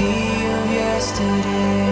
yesterday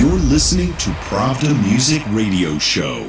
You're listening to Pravda Music Radio Show.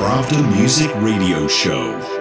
Pravda Music Radio Show.